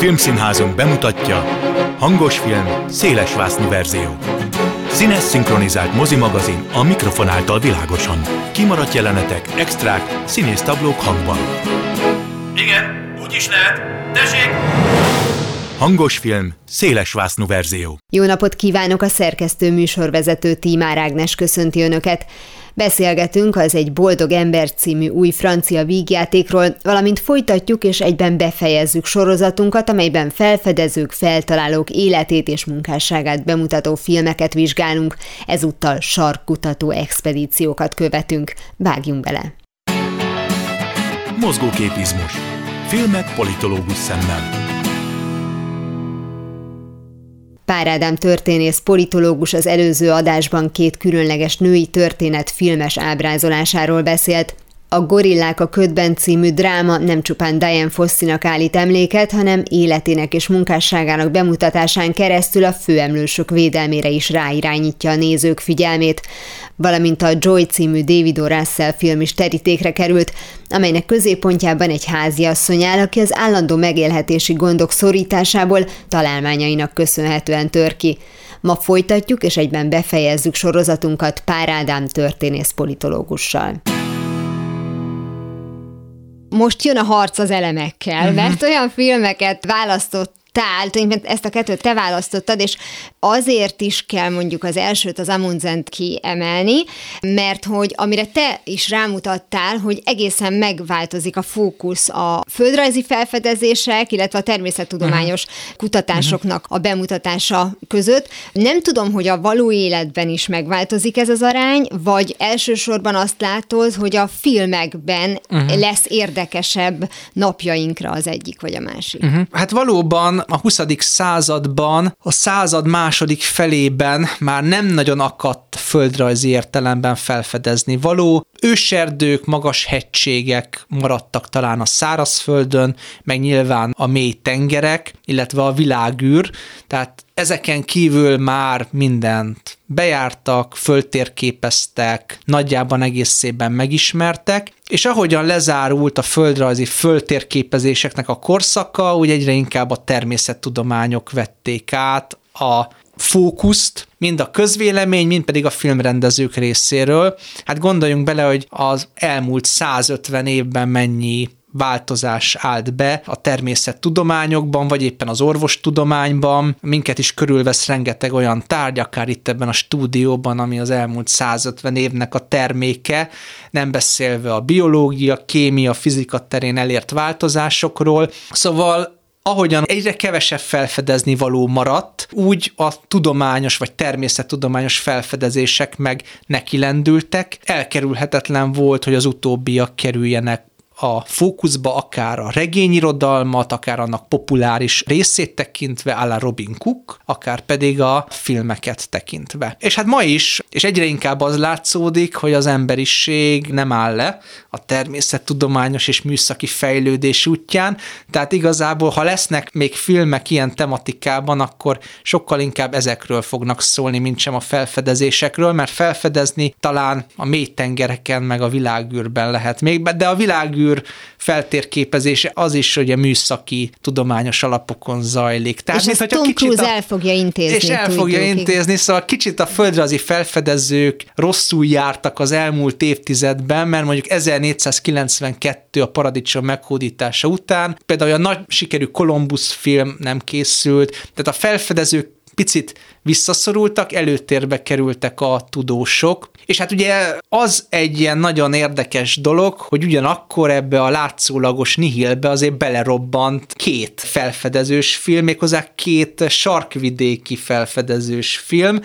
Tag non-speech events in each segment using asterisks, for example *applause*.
Filmszínházunk bemutatja Hangos film, széles vásznú verzió. Színes szinkronizált mozimagazin a mikrofon által világosan. Kimaradt jelenetek, extrák, színész tablók hangban. Igen, úgy is lehet. Tessék! Hangos film, széles vásznú verzió. Jó napot kívánok a szerkesztő műsorvezető Tímár Ágnes köszönti Önöket. Beszélgetünk az Egy boldog ember című új francia vígjátékról, valamint folytatjuk és egyben befejezzük sorozatunkat, amelyben felfedezők, feltalálók életét és munkásságát bemutató filmeket vizsgálunk, ezúttal sarkkutató expedíciókat követünk. Vágjunk bele! Mozgóképizmus. Filmek politológus szemmel. Pár Ádám történész politológus az előző adásban két különleges női történet filmes ábrázolásáról beszélt. A Gorillák a ködben című dráma nem csupán Diane Fosszinak állít emléket, hanem életének és munkásságának bemutatásán keresztül a főemlősök védelmére is ráirányítja a nézők figyelmét, valamint a Joy című David O. Russell film is terítékre került, amelynek középpontjában egy háziasszony áll, aki az állandó megélhetési gondok szorításából találmányainak köszönhetően tör ki. Ma folytatjuk és egyben befejezzük sorozatunkat Pár Ádám történész politológussal most jön a harc az elemekkel, uh-huh. mert olyan filmeket választott tál, tulajdonképpen ezt a kettőt te választottad, és azért is kell mondjuk az elsőt, az Amundsent kiemelni, mert hogy amire te is rámutattál, hogy egészen megváltozik a fókusz a földrajzi felfedezések, illetve a természettudományos uh-huh. kutatásoknak a bemutatása között. Nem tudom, hogy a való életben is megváltozik ez az arány, vagy elsősorban azt látod, hogy a filmekben uh-huh. lesz érdekesebb napjainkra az egyik vagy a másik. Uh-huh. Hát valóban a 20. században, a század második felében már nem nagyon akadt földrajzi értelemben felfedezni való. Őserdők, magas hegységek maradtak talán a szárazföldön, meg nyilván a mély tengerek, illetve a világűr, tehát ezeken kívül már mindent bejártak, föltérképeztek, nagyjában egészében megismertek, és ahogyan lezárult a földrajzi föltérképezéseknek a korszaka, úgy egyre inkább a természettudományok vették át a fókuszt, mind a közvélemény, mind pedig a filmrendezők részéről. Hát gondoljunk bele, hogy az elmúlt 150 évben mennyi változás állt be a természettudományokban, vagy éppen az orvostudományban. Minket is körülvesz rengeteg olyan tárgy, akár itt ebben a stúdióban, ami az elmúlt 150 évnek a terméke, nem beszélve a biológia, kémia, fizika terén elért változásokról. Szóval ahogyan egyre kevesebb felfedezni való maradt, úgy a tudományos vagy természettudományos felfedezések meg neki lendültek. Elkerülhetetlen volt, hogy az utóbbiak kerüljenek a fókuszba akár a regényirodalmat, akár annak populáris részét tekintve, áll Robin Cook, akár pedig a filmeket tekintve. És hát ma is, és egyre inkább az látszódik, hogy az emberiség nem áll le a természettudományos és műszaki fejlődés útján, tehát igazából, ha lesznek még filmek ilyen tematikában, akkor sokkal inkább ezekről fognak szólni, mint sem a felfedezésekről, mert felfedezni talán a mély tengereken meg a világűrben lehet még, de a világűr űr feltérképezése az is ugye műszaki, tudományos alapokon zajlik. Tehát, és mint, Tom Cruise a, el fogja intézni. És el fogja intézni, szóval kicsit a földrajzi felfedezők rosszul jártak az elmúlt évtizedben, mert mondjuk 1492 a paradicsom meghódítása után, például a nagy sikerű Columbus film nem készült, tehát a felfedezők picit visszaszorultak, előtérbe kerültek a tudósok, és hát ugye az egy ilyen nagyon érdekes dolog, hogy ugyanakkor ebbe a látszólagos nihilbe azért belerobbant két felfedezős film, méghozzá két sarkvidéki felfedezős film,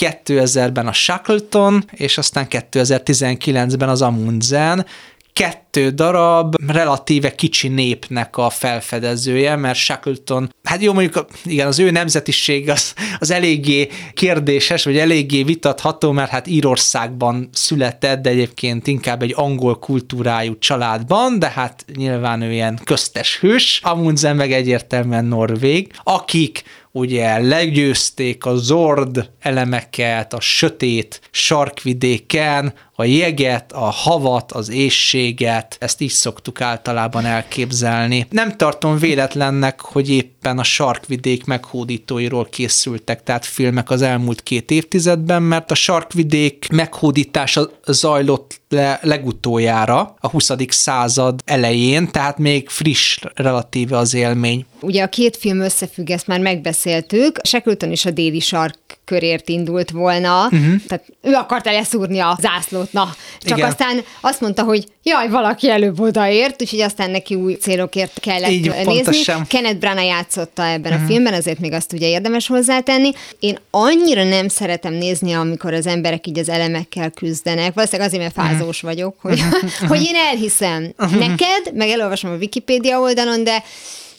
2000-ben a Shackleton, és aztán 2019-ben az Amundsen, kettő darab relatíve kicsi népnek a felfedezője, mert Shackleton, hát jó mondjuk igen, az ő nemzetiség az, az eléggé kérdéses, vagy eléggé vitatható, mert hát Írországban született, de egyébként inkább egy angol kultúrájú családban, de hát nyilván ő ilyen köztes hős, Amundsen meg egyértelműen norvég, akik ugye legyőzték a zord elemeket, a sötét sarkvidéken, a jeget, a havat, az éjséget, lehet. Ezt így szoktuk általában elképzelni. Nem tartom véletlennek, hogy éppen a sarkvidék meghódítóiról készültek, tehát filmek az elmúlt két évtizedben, mert a sarkvidék meghódítása zajlott le legutoljára a 20. század elején, tehát még friss relatíve az élmény. Ugye a két film összefügg, ezt már megbeszéltük. Shackleton is a déli sark körért indult volna, uh-huh. tehát ő akarta leszúrni a zászlót, na, csak Igen. aztán azt mondta, hogy jaj, valaki előbb odaért, úgyhogy aztán neki új célokért kellett Így, nézni. Pontosan. Kenneth Branagh játszotta ebben uh-huh. a filmben, ezért még azt ugye érdemes hozzátenni. Én annyira nem szeretem nézni, amikor az emberek így az elemekkel küzdenek, valószínűleg azért, mert fázós uh-huh. vagyok, hogy, *laughs* hogy én elhiszem neked, meg elolvasom a Wikipédia oldalon, de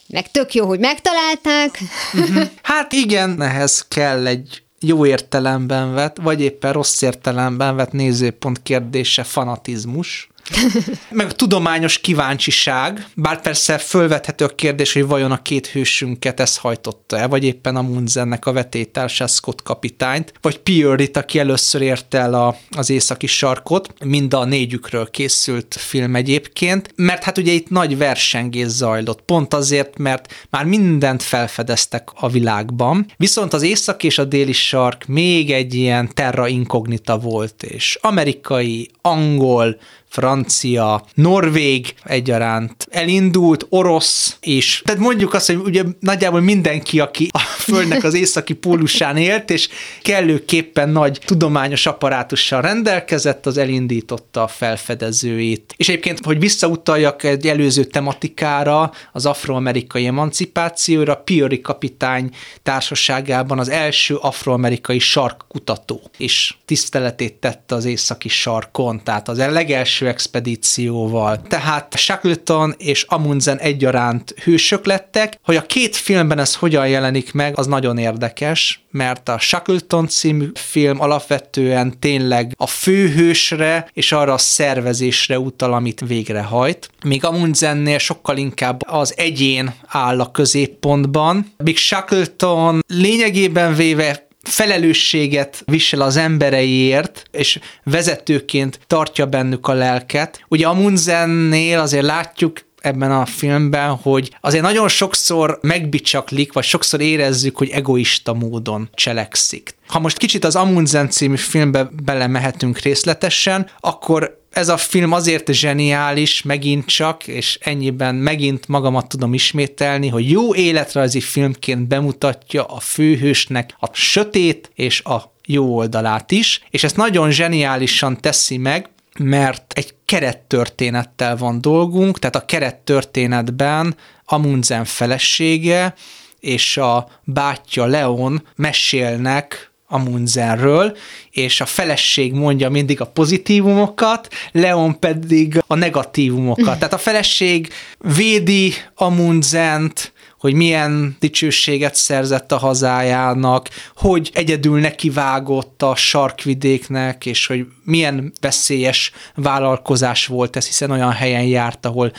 meg tök jó, hogy megtalálták. *laughs* Hát igen, ehhez kell egy jó értelemben vett, vagy éppen rossz értelemben vett nézőpont kérdése fanatizmus, *laughs* meg a tudományos kíváncsiság, bár persze fölvethető a kérdés, hogy vajon a két hősünket ez hajtotta el, vagy éppen a Munzennek a vetétársa Scott kapitányt, vagy Pierre-it, aki először érte el a, az északi sarkot, mind a négyükről készült film egyébként, mert hát ugye itt nagy versengés zajlott, pont azért, mert már mindent felfedeztek a világban, viszont az észak és a déli sark még egy ilyen terra incognita volt, és amerikai, angol, francia, norvég egyaránt elindult, orosz is. Tehát mondjuk azt, hogy ugye nagyjából mindenki, aki a Földnek az északi pólusán élt, és kellőképpen nagy tudományos apparátussal rendelkezett, az elindította a felfedezőit. És egyébként, hogy visszautaljak egy előző tematikára, az afroamerikai emancipációra, Piori kapitány társaságában az első afroamerikai sarkkutató, és tiszteletét tette az északi sarkon, tehát az legelső expedícióval. Tehát Shackleton és Amundsen egyaránt hősök lettek. Hogy a két filmben ez hogyan jelenik meg, az nagyon érdekes, mert a Shackleton című film alapvetően tényleg a főhősre és arra a szervezésre utal, amit végrehajt. Míg Amundsennél sokkal inkább az egyén áll a középpontban. Big Shackleton lényegében véve felelősséget visel az embereiért, és vezetőként tartja bennük a lelket. Ugye Amundsennél azért látjuk ebben a filmben, hogy azért nagyon sokszor megbicsaklik, vagy sokszor érezzük, hogy egoista módon cselekszik. Ha most kicsit az Amundsen című filmbe belemehetünk részletesen, akkor ez a film azért zseniális, megint csak, és ennyiben megint magamat tudom ismételni, hogy jó életrajzi filmként bemutatja a főhősnek a sötét és a jó oldalát is, és ezt nagyon zseniálisan teszi meg, mert egy kerettörténettel van dolgunk, tehát a kerettörténetben Amundsen felesége és a bátyja Leon mesélnek Amundsenről, és a feleség mondja mindig a pozitívumokat, Leon pedig a negatívumokat. Tehát a feleség védi Amundsent, hogy milyen dicsőséget szerzett a hazájának, hogy egyedül nekivágott a sarkvidéknek, és hogy milyen veszélyes vállalkozás volt ez, hiszen olyan helyen járt, ahol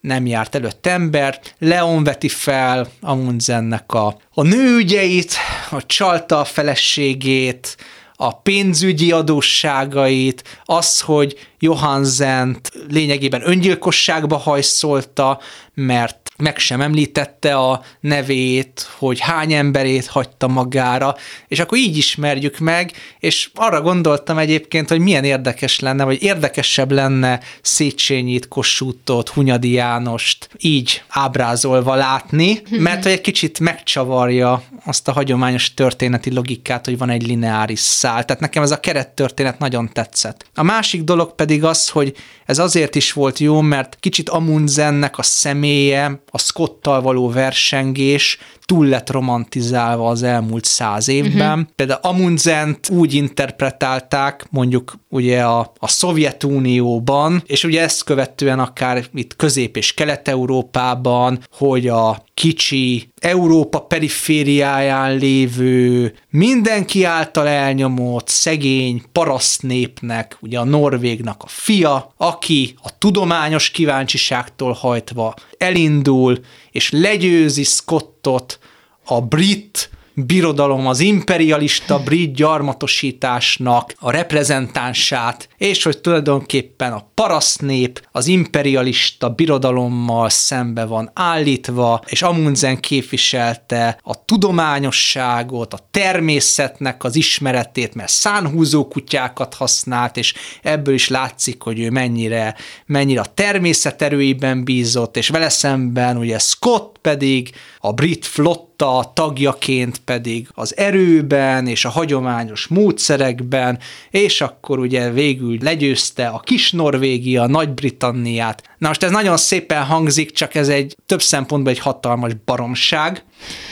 nem járt előtt ember. Leon veti fel Amundsennek a, a nőügyeit, a csalta a feleségét, a pénzügyi adósságait, az, hogy Johansent lényegében öngyilkosságba hajszolta, mert meg sem említette a nevét, hogy hány emberét hagyta magára, és akkor így ismerjük meg, és arra gondoltam egyébként, hogy milyen érdekes lenne, vagy érdekesebb lenne Széchenyit, Kossuthot, Hunyadi Jánost így ábrázolva látni, *laughs* mert hogy egy kicsit megcsavarja azt a hagyományos történeti logikát, hogy van egy lineáris szál. Tehát nekem ez a kerettörténet nagyon tetszett. A másik dolog pedig az, hogy ez azért is volt jó, mert kicsit Amundsennek a személye, a Scottal való versengés túl lett romantizálva az elmúlt száz évben. Uh-huh. Például Amundsent úgy interpretálták mondjuk ugye a, a Szovjetunióban, és ugye ezt követően akár itt Közép- és Kelet-Európában, hogy a kicsi Európa perifériáján lévő, mindenki által elnyomott, szegény parasztnépnek, ugye a Norvégnak a fia, aki a tudományos kíváncsiságtól hajtva elindul, és legyőzi Scottot a brit birodalom, az imperialista brit gyarmatosításnak a reprezentánsát, és hogy tulajdonképpen a parasznép az imperialista birodalommal szembe van állítva, és Amundsen képviselte a tudományosságot, a természetnek az ismeretét, mert szánhúzó kutyákat használt, és ebből is látszik, hogy ő mennyire, mennyire a természet erőiben bízott, és vele szemben ugye Scott pedig a brit flotta tagjaként pedig az erőben és a hagyományos módszerekben, és akkor ugye végül legyőzte a kis Norvégia, Nagy-Britanniát. Na most ez nagyon szépen hangzik, csak ez egy több szempontból egy hatalmas baromság.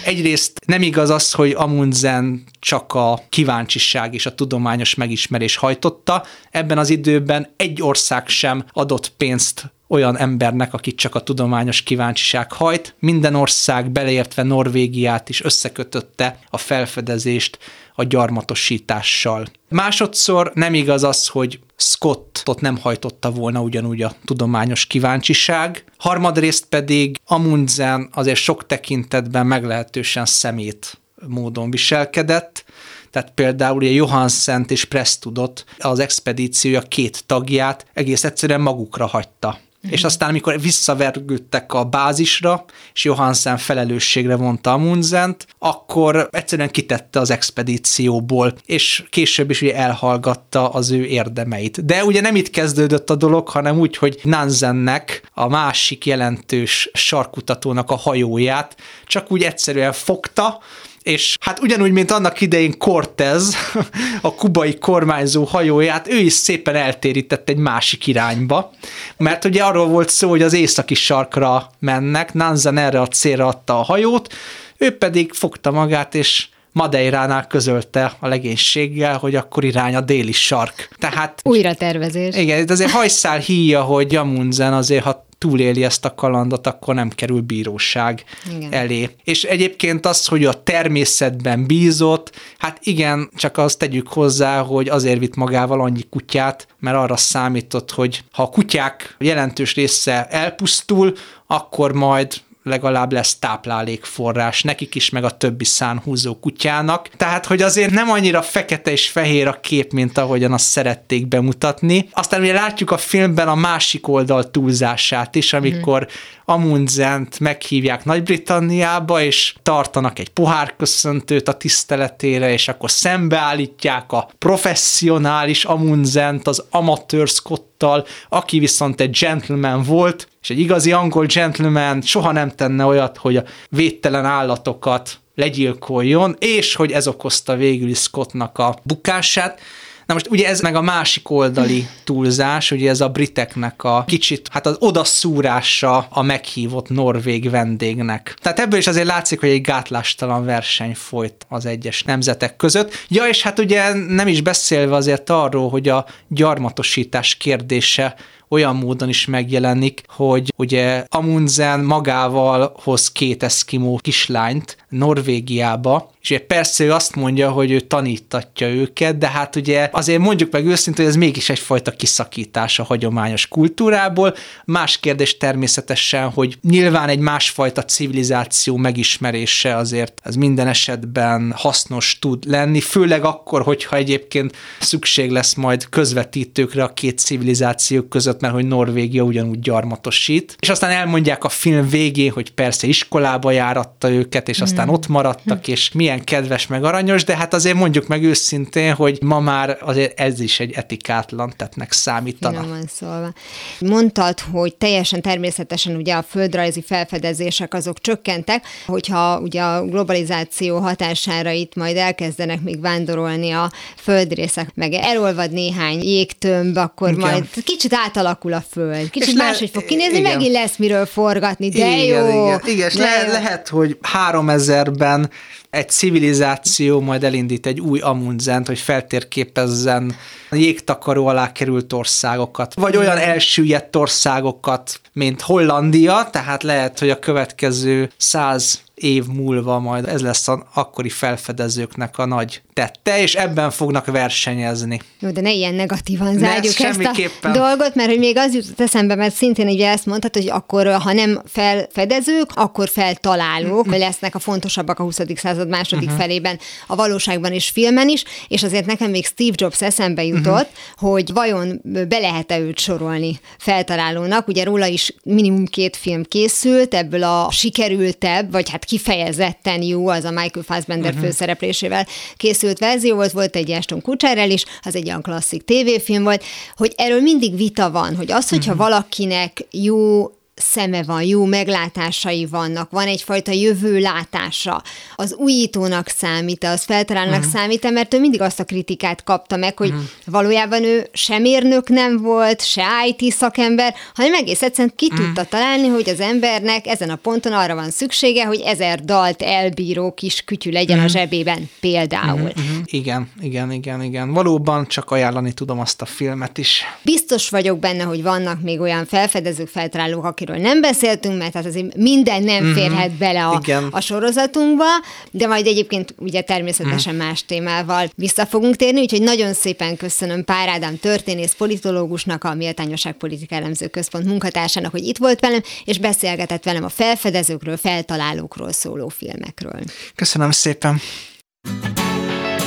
Egyrészt nem igaz az, hogy Amundsen csak a kíváncsiság és a tudományos megismerés hajtotta. Ebben az időben egy ország sem adott pénzt olyan embernek, akit csak a tudományos kíváncsiság hajt. Minden ország, beleértve Norvégiát is összekötötte a felfedezést a gyarmatosítással. Másodszor nem igaz az, hogy Scottot nem hajtotta volna ugyanúgy a tudományos kíváncsiság. Harmadrészt pedig Amundsen azért sok tekintetben meglehetősen szemét módon viselkedett, tehát például ugye Johansen és Prestudot, az expedíciója két tagját egész egyszerűen magukra hagyta. Mm. És aztán, amikor visszavergődtek a bázisra, és Johansen felelősségre vonta Amundsent, akkor egyszerűen kitette az expedícióból, és később is ugye elhallgatta az ő érdemeit. De ugye nem itt kezdődött a dolog, hanem úgy, hogy Nansennek, a másik jelentős sarkutatónak a hajóját csak úgy egyszerűen fogta, és hát ugyanúgy, mint annak idején Cortez, *laughs* a kubai kormányzó hajóját, ő is szépen eltérített egy másik irányba, mert ugye arról volt szó, hogy az északi sarkra mennek, Nanzen erre a célra adta a hajót, ő pedig fogta magát, és Madeiránál közölte a legénységgel, hogy akkor irány a déli sark. Tehát... Újra tervezés. Igen, itt azért hajszál híja, hogy Amundsen azért, ha túléli ezt a kalandot, akkor nem kerül bíróság igen. elé. És egyébként az, hogy a természetben bízott, hát igen, csak azt tegyük hozzá, hogy azért vitt magával annyi kutyát, mert arra számított, hogy ha a kutyák jelentős része elpusztul, akkor majd legalább lesz táplálékforrás nekik is, meg a többi szánhúzó kutyának. Tehát, hogy azért nem annyira fekete és fehér a kép, mint ahogyan azt szerették bemutatni. Aztán ugye látjuk a filmben a másik oldal túlzását is, amikor mm. Amundsent meghívják Nagy-Britanniába, és tartanak egy pohárköszöntőt a tiszteletére, és akkor szembeállítják a professzionális Amundsent az amatőr Scottal, aki viszont egy gentleman volt, és egy igazi angol gentleman soha nem tenne olyat, hogy a védtelen állatokat legyilkoljon, és hogy ez okozta végül is Scottnak a bukását. Na most ugye ez meg a másik oldali túlzás, ugye ez a briteknek a kicsit, hát az odaszúrása a meghívott norvég vendégnek. Tehát ebből is azért látszik, hogy egy gátlástalan verseny folyt az egyes nemzetek között. Ja, és hát ugye nem is beszélve azért arról, hogy a gyarmatosítás kérdése olyan módon is megjelenik, hogy ugye Amundsen magával hoz két eszkimó kislányt Norvégiába, és ugye persze ő azt mondja, hogy ő tanítatja őket, de hát ugye azért mondjuk meg őszintén, hogy ez mégis egyfajta kiszakítás a hagyományos kultúrából. Más kérdés természetesen, hogy nyilván egy másfajta civilizáció megismerése azért ez minden esetben hasznos tud lenni, főleg akkor, hogyha egyébként szükség lesz majd közvetítőkre a két civilizáció között, mert hogy Norvégia ugyanúgy gyarmatosít. És aztán elmondják a film végén, hogy persze iskolába járatta őket, és aztán mm. ott maradtak, és milyen milyen kedves meg aranyos, de hát azért mondjuk meg őszintén, hogy ma már azért ez is egy etikátlan tettnek számítana. van szólva. Mondtad, hogy teljesen természetesen ugye a földrajzi felfedezések azok csökkentek, hogyha ugye a globalizáció hatására itt majd elkezdenek még vándorolni a földrészek, meg elolvad néhány jégtömb, akkor igen. majd kicsit átalakul a föld. Kicsit máshogy fog kinézni, igen. megint lesz miről forgatni, de igen, jó. Igen, igen. De le, lehet, hogy 3000-ben egy civilizáció majd elindít egy új Amundsent, hogy feltérképezzen jégtakaró alá került országokat, vagy olyan elsüllyedt országokat, mint Hollandia, tehát lehet, hogy a következő száz év múlva majd ez lesz az akkori felfedezőknek a nagy tette, és ebben fognak versenyezni. Jó, de ne ilyen negatívan zárjuk ezt a dolgot, mert hogy még az jutott eszembe, mert szintén ugye ezt mondhat, hogy akkor, ha nem felfedezők, akkor feltalálók lesznek a fontosabbak a 20. században század második uh-huh. felében a valóságban is filmen is, és azért nekem még Steve Jobs eszembe jutott, uh-huh. hogy vajon be lehet-e őt sorolni feltalálónak. Ugye róla is minimum két film készült, ebből a sikerültebb, vagy hát kifejezetten jó, az a Michael Fassbender uh-huh. főszereplésével készült verzió volt, volt egy Ashton Kutcherrel is, az egy olyan klasszik tévéfilm volt, hogy erről mindig vita van, hogy az, hogyha uh-huh. valakinek jó szeme van, jó meglátásai vannak, van egyfajta jövőlátása, az újítónak számít, az feltalálnak uh-huh. számít, mert ő mindig azt a kritikát kapta meg, hogy uh-huh. valójában ő sem mérnök nem volt, se IT szakember, hanem egész egyszerűen ki uh-huh. tudta találni, hogy az embernek ezen a ponton arra van szüksége, hogy ezer dalt elbíró kis kütyű legyen uh-huh. a zsebében például. Uh-huh. Igen, igen, igen, igen. Valóban csak ajánlani tudom azt a filmet is. Biztos vagyok benne, hogy vannak még olyan felfedezők, feltalálók, akik akiről nem beszéltünk, mert hát azért minden nem uh-huh. férhet bele a, a sorozatunkba, de majd egyébként ugye természetesen uh-huh. más témával vissza fogunk térni, úgyhogy nagyon szépen köszönöm Pár Ádám történész politológusnak, a Méltányosság Politika Elemző Központ munkatársának, hogy itt volt velem, és beszélgetett velem a felfedezőkről, feltalálókról szóló filmekről. Köszönöm szépen!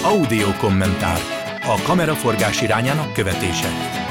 Audio kommentár. A kameraforgás irányának követése.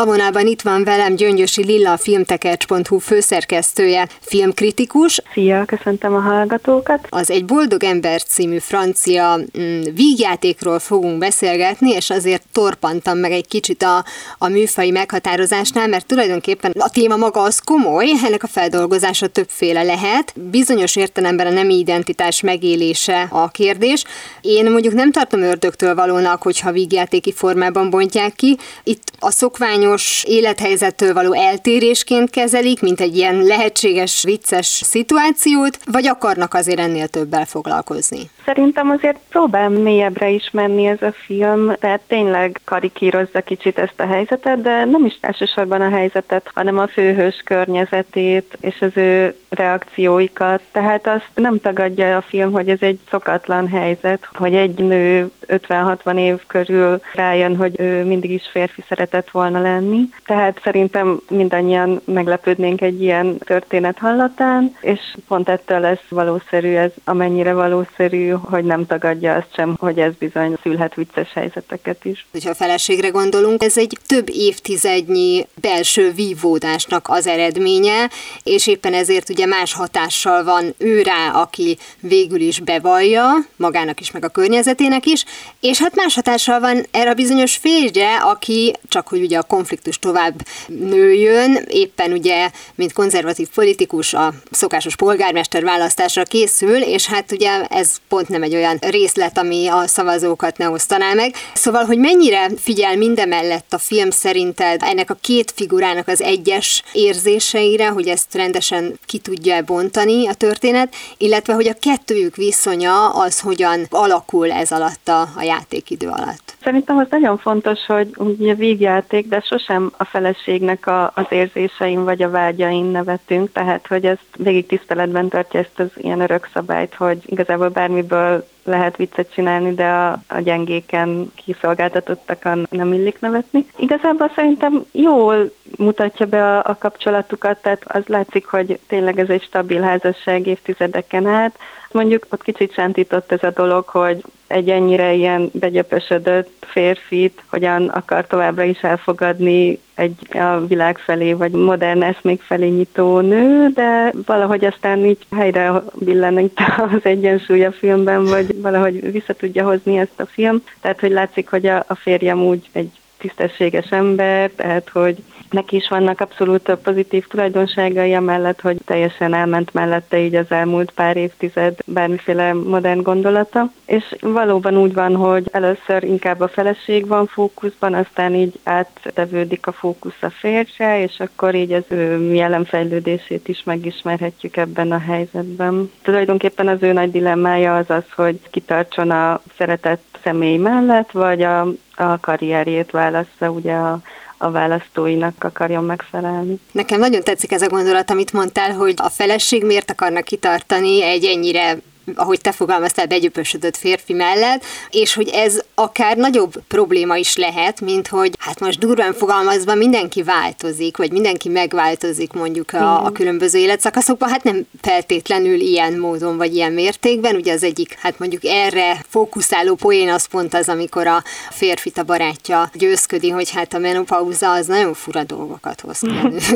A vonalban itt van velem Gyöngyösi Lilla, a filmtekercs.hu főszerkesztője, filmkritikus. Szia, köszöntöm a hallgatókat. Az Egy boldog ember című francia mm, vígjátékról fogunk beszélgetni, és azért torpantam meg egy kicsit a, a műfai meghatározásnál, mert tulajdonképpen a téma maga az komoly, ennek a feldolgozása többféle lehet. Bizonyos értelemben a nemi identitás megélése a kérdés. Én mondjuk nem tartom ördögtől valónak, hogyha vígjátéki formában bontják ki. Itt a szokványos hagyományos élethelyzettől való eltérésként kezelik, mint egy ilyen lehetséges, vicces szituációt, vagy akarnak azért ennél többel foglalkozni? Szerintem azért próbál mélyebbre is menni ez a film, tehát tényleg karikírozza kicsit ezt a helyzetet, de nem is elsősorban a helyzetet, hanem a főhős környezetét és az ő reakcióikat. Tehát azt nem tagadja a film, hogy ez egy szokatlan helyzet, hogy egy nő 50-60 év körül rájön, hogy ő mindig is férfi szeretett volna lenni. Tehát szerintem mindannyian meglepődnénk egy ilyen történet hallatán, és pont ettől lesz valószerű ez, amennyire valószerű, hogy nem tagadja azt sem, hogy ez bizony szülhet vicces helyzeteket is. Hogyha a feleségre gondolunk, ez egy több évtizednyi belső vívódásnak az eredménye, és éppen ezért ugye más hatással van ő rá, aki végül is bevallja, magának is, meg a környezetének is, és hát más hatással van erre a bizonyos férjre, aki csak hogy ugye a konfliktus tovább nőjön, éppen ugye, mint konzervatív politikus a szokásos polgármester választásra készül, és hát ugye ez pont nem egy olyan részlet, ami a szavazókat ne osztaná meg. Szóval, hogy mennyire figyel mindemellett a film szerinted ennek a két figurának az egyes érzéseire, hogy ezt rendesen ki tudja bontani a történet, illetve hogy a kettőjük viszonya az hogyan alakul ez alatt a, a játékidő alatt. Szerintem az nagyon fontos, hogy ugye vígjáték, de sosem a feleségnek a, az érzésein vagy a vágyain nevetünk, tehát hogy ezt végig tiszteletben tartja ezt az ilyen örök szabályt, hogy igazából bármiből lehet viccet csinálni, de a, a gyengéken kiszolgáltatottakon nem illik nevetni. Igazából szerintem jól mutatja be a, a kapcsolatukat, tehát az látszik, hogy tényleg ez egy stabil házasság évtizedeken át. Mondjuk ott kicsit sántított ez a dolog, hogy egy ennyire ilyen begyöpösödött férfit hogyan akar továbbra is elfogadni egy a világ felé, vagy modern eszmék felé nyitó nő, de valahogy aztán így helyre billenít az egyensúly a filmben, vagy valahogy vissza tudja hozni ezt a film. Tehát, hogy látszik, hogy a, a férjem úgy egy tisztességes ember, tehát, hogy neki is vannak abszolút pozitív tulajdonságai, amellett, hogy teljesen elment mellette így az elmúlt pár évtized bármiféle modern gondolata. És valóban úgy van, hogy először inkább a feleség van fókuszban, aztán így áttevődik a fókusz a férjre, és akkor így az ő jelenfejlődését is megismerhetjük ebben a helyzetben. Tulajdonképpen az ő nagy dilemmája az az, hogy kitartson a szeretett személy mellett, vagy a, a karrierjét válaszza ugye a a választóinak akarjon megfelelni. Nekem nagyon tetszik ez a gondolat, amit mondtál, hogy a feleség miért akarnak kitartani egy ennyire ahogy te fogalmaztál, begyöpösödött férfi mellett, és hogy ez akár nagyobb probléma is lehet, mint hogy hát most durván fogalmazva mindenki változik, vagy mindenki megváltozik mondjuk a, a különböző életszakaszokban, hát nem feltétlenül ilyen módon vagy ilyen mértékben, ugye az egyik, hát mondjuk erre fókuszáló poén az pont az, amikor a férfit a barátja győzködi, hogy hát a menopauza az nagyon fura dolgokat hoz ki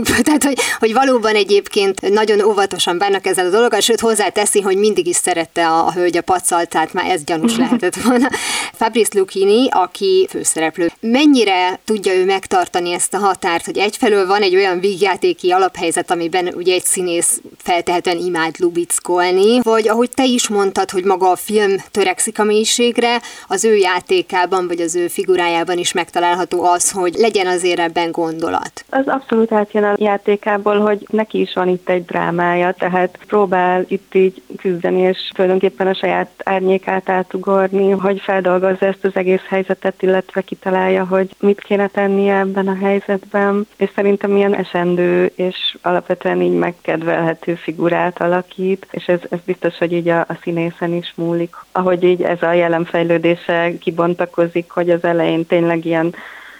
*laughs* Tehát, hogy, hogy valóban egyébként nagyon óvatosan bánnak ezzel a dologgal, sőt hozzáteszi, hogy mindig is szerette a, a hölgy a pacal, tehát már ez gyanús lehetett *laughs* volna. Fabrice Lucchini, aki főszereplő, mennyire tudja ő megtartani ezt a határt, hogy egyfelől van egy olyan vígjátéki alaphelyzet, amiben ugye egy színész feltehetően imád lubickolni, vagy ahogy te is mondtad, hogy maga a film törekszik a mélységre, az ő játékában, vagy az ő figurájában is megtalálható az, hogy legyen azért ebben gondolat. Az abszolút átjön a játékából, hogy neki is van itt egy drámája, tehát próbál itt így küzdeni, és tulajdonképpen a saját árnyékát átugorni, hogy feldolgozza ezt az egész helyzetet, illetve kitalálja, hogy mit kéne tennie ebben a helyzetben, és szerintem ilyen esendő, és alapvetően így megkedvelhető figurát alakít, és ez, ez biztos, hogy így a, a színészen is múlik. Ahogy így ez a jelenfejlődése kibontakozik, hogy az elején tényleg ilyen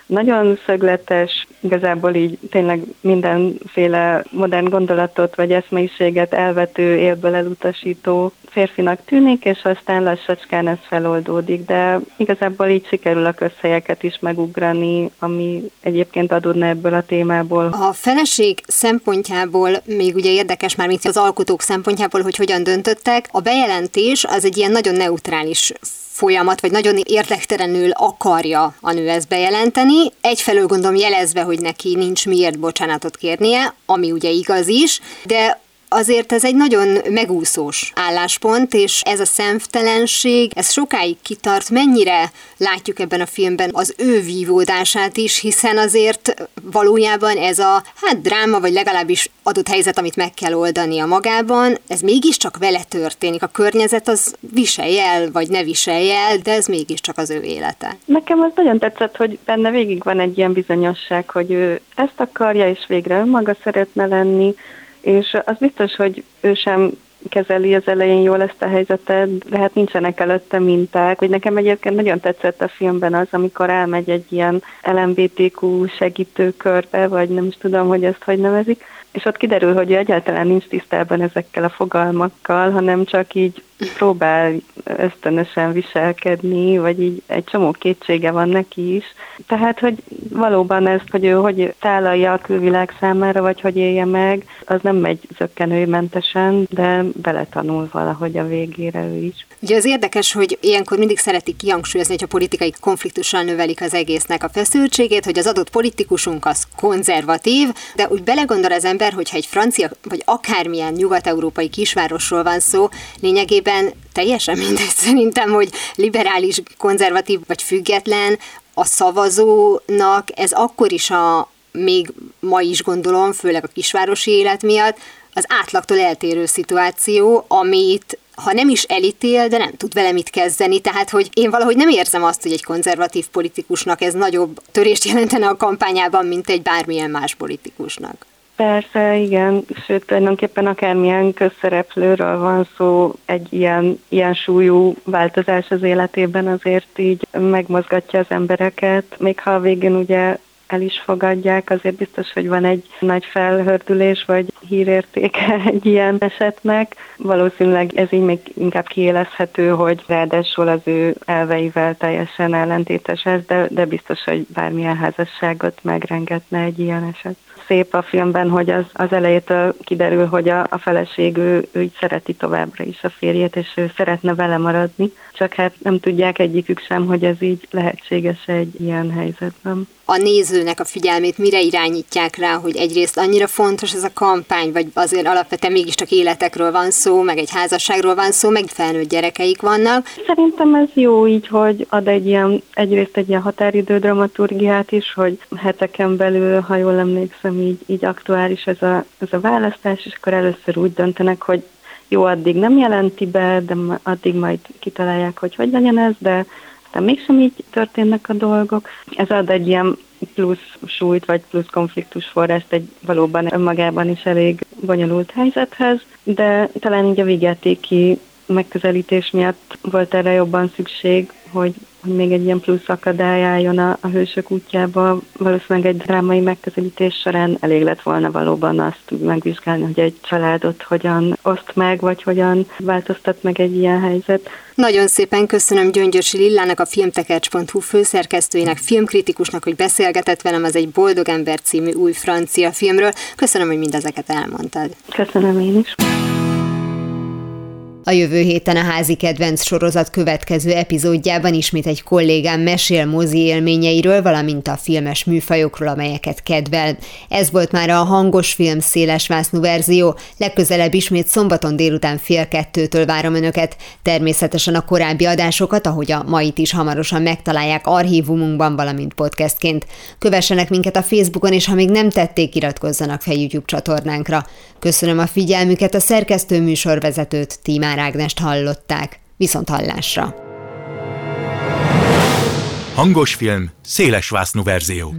nagyon szögletes, igazából így tényleg mindenféle modern gondolatot vagy eszmeiséget elvető, élből elutasító férfinak tűnik, és aztán lassacskán ez feloldódik, de igazából így sikerül a közhelyeket is megugrani, ami egyébként adódna ebből a témából. A feleség szempontjából még ugye érdekes már, mint az alkotók szempontjából, hogy hogyan döntöttek. A bejelentés az egy ilyen nagyon neutrális folyamat, vagy nagyon érdektelenül akarja a nő ezt bejelenteni. Egyfelől gondolom jelezve, hogy neki nincs miért bocsánatot kérnie, ami ugye igaz is, de azért ez egy nagyon megúszós álláspont, és ez a szemtelenség, ez sokáig kitart. Mennyire látjuk ebben a filmben az ő vívódását is, hiszen azért valójában ez a hát dráma, vagy legalábbis adott helyzet, amit meg kell oldani a magában, ez mégiscsak vele történik. A környezet az viselje el, vagy ne viselje el, de ez mégiscsak az ő élete. Nekem az nagyon tetszett, hogy benne végig van egy ilyen bizonyosság, hogy ő ezt akarja, és végre önmaga szeretne lenni, és az biztos, hogy ő sem kezeli az elején jól ezt a helyzetet, de hát nincsenek előtte minták. Hogy nekem egyébként nagyon tetszett a filmben az, amikor elmegy egy ilyen LMBTQ segítőkörbe, vagy nem is tudom, hogy ezt hogy nevezik, és ott kiderül, hogy egyáltalán nincs tisztában ezekkel a fogalmakkal, hanem csak így próbál ösztönösen viselkedni, vagy így egy csomó kétsége van neki is. Tehát, hogy valóban ezt, hogy ő hogy tálalja a külvilág számára, vagy hogy élje meg, az nem megy zöggenőmentesen, de beletanul valahogy a végére ő is. Ugye az érdekes, hogy ilyenkor mindig szeretik kihangsúlyozni, hogy a politikai konfliktussal növelik az egésznek a feszültségét, hogy az adott politikusunk az konzervatív, de úgy belegondol az ember, hogyha egy francia vagy akármilyen nyugat-európai kisvárosról van szó, lényegében teljesen mindegy szerintem, hogy liberális, konzervatív vagy független, a szavazónak ez akkor is a, még ma is gondolom, főleg a kisvárosi élet miatt, az átlagtól eltérő szituáció, amit ha nem is elítél, de nem tud vele mit kezdeni. Tehát, hogy én valahogy nem érzem azt, hogy egy konzervatív politikusnak ez nagyobb törést jelentene a kampányában, mint egy bármilyen más politikusnak. Persze, igen, sőt tulajdonképpen akármilyen közszereplőről van szó, egy ilyen, ilyen súlyú változás az életében azért így megmozgatja az embereket, még ha a végén ugye el is fogadják, azért biztos, hogy van egy nagy felhördülés vagy hírértéke *laughs* egy ilyen esetnek. Valószínűleg ez így még inkább kiélezhető, hogy ráadásul az ő elveivel teljesen ellentétes ez, de, de biztos, hogy bármilyen házasságot megrengetne egy ilyen eset szép a filmben, hogy az, az elejétől kiderül, hogy a, a feleség ő, ő így szereti továbbra is a férjét, és ő szeretne vele maradni, csak hát nem tudják egyikük sem, hogy ez így lehetséges egy ilyen helyzetben a nézőnek a figyelmét mire irányítják rá, hogy egyrészt annyira fontos ez a kampány, vagy azért alapvetően mégiscsak életekről van szó, meg egy házasságról van szó, meg felnőtt gyerekeik vannak. Szerintem ez jó így, hogy ad egy ilyen, egyrészt egy ilyen határidő dramaturgiát is, hogy heteken belül, ha jól emlékszem, így, így aktuális ez a, ez a választás, és akkor először úgy döntenek, hogy jó, addig nem jelenti be, de addig majd kitalálják, hogy hogy legyen ez, de aztán mégsem így történnek a dolgok. Ez ad egy ilyen plusz súlyt, vagy plusz konfliktus forrást egy valóban önmagában is elég bonyolult helyzethez, de talán így a vigyátéki megközelítés miatt volt erre jobban szükség, hogy hogy még egy ilyen plusz akadály álljon a, a hősök útjába. Valószínűleg egy drámai megközelítés során elég lett volna valóban azt megvizsgálni, hogy egy családot hogyan oszt meg, vagy hogyan változtat meg egy ilyen helyzet. Nagyon szépen köszönöm Gyöngyösi Lillának, a filmtekercs.hu főszerkesztőjének, filmkritikusnak, hogy beszélgetett velem az egy Boldog ember című új francia filmről. Köszönöm, hogy mindezeket elmondtad. Köszönöm én is. A jövő héten a házi kedvenc sorozat következő epizódjában ismét egy kollégám mesél mozi élményeiről, valamint a filmes műfajokról, amelyeket kedvel. Ez volt már a hangos film széles vásznú verzió, legközelebb ismét szombaton délután fél kettőtől várom önöket. Természetesen a korábbi adásokat, ahogy a mait is hamarosan megtalálják archívumunkban, valamint podcastként. Kövessenek minket a Facebookon, és ha még nem tették, iratkozzanak fel YouTube csatornánkra. Köszönöm a figyelmüket, a szerkesztő műsorvezetőt, Tímár Kálmár Ágnest hallották. Viszont hallásra! Hangos film, széles verzió.